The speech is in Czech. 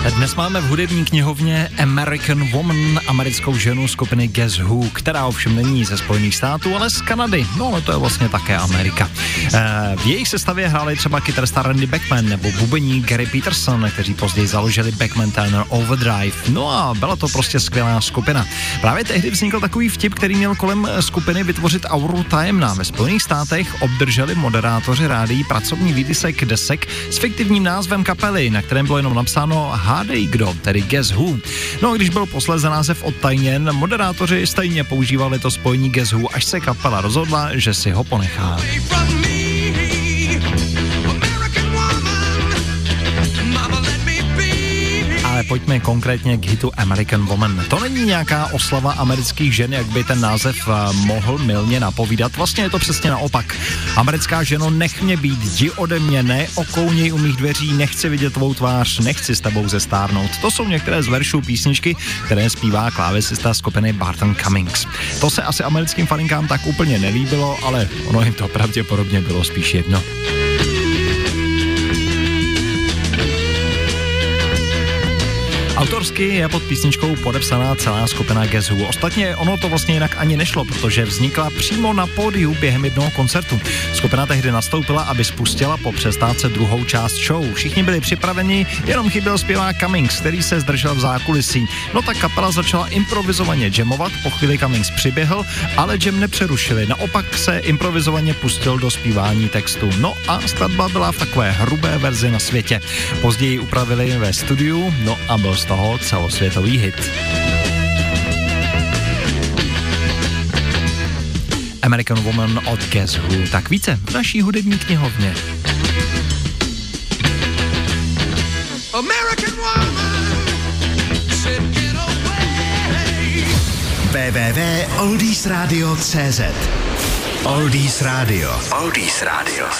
Dnes máme v hudební knihovně American Woman, americkou ženu skupiny Guess Who, která ovšem není ze Spojených států, ale z Kanady. No ale to je vlastně také Amerika. Eh, v jejich sestavě hráli třeba kytarista Randy Beckman nebo bubení Gary Peterson, kteří později založili Beckman Turner Overdrive. No a byla to prostě skvělá skupina. Právě tehdy vznikl takový vtip, který měl kolem skupiny vytvořit auru tajemná. Ve Spojených státech obdrželi moderátoři rádií pracovní výtisek desek s fiktivním názvem kapely, na kterém bylo jenom napsáno Hádej kdo, tedy Guess Who. No a když byl posléze název odtajněn, moderátoři stejně používali to spojení Guess Who, až se kapela rozhodla, že si ho ponechá. Pojďme konkrétně k hitu American Woman. To není nějaká oslava amerických žen, jak by ten název eh, mohl milně napovídat. Vlastně je to přesně naopak. Americká ženo, nech mě být, jdi ode mě, ne okouněj u mých dveří, nechci vidět tvou tvář, nechci s tebou zestárnout. To jsou některé z veršů písničky, které zpívá klávesista skupiny Barton Cummings. To se asi americkým faninkám tak úplně nelíbilo, ale ono jim to pravděpodobně bylo spíš jedno. Autorsky je pod písničkou podepsaná celá skupina Who. Ostatně ono to vlastně jinak ani nešlo, protože vznikla přímo na pódiu během jednoho koncertu. Skupina tehdy nastoupila, aby spustila po přestávce druhou část show. Všichni byli připraveni, jenom chyběl zpěvák Cummings, který se zdržel v zákulisí. No tak kapela začala improvizovaně jamovat, po chvíli Cummings přiběhl, ale jam nepřerušili. Naopak se improvizovaně pustil do zpívání textu. No a skladba byla v takové hrubé verzi na světě. Později upravili ve studiu, no a byl toho celosvětový hit. American Woman od Guess Who. Tak více v naší hudební knihovně. American woman, www.oldiesradio.cz Oldies Radio. Oldies Radio.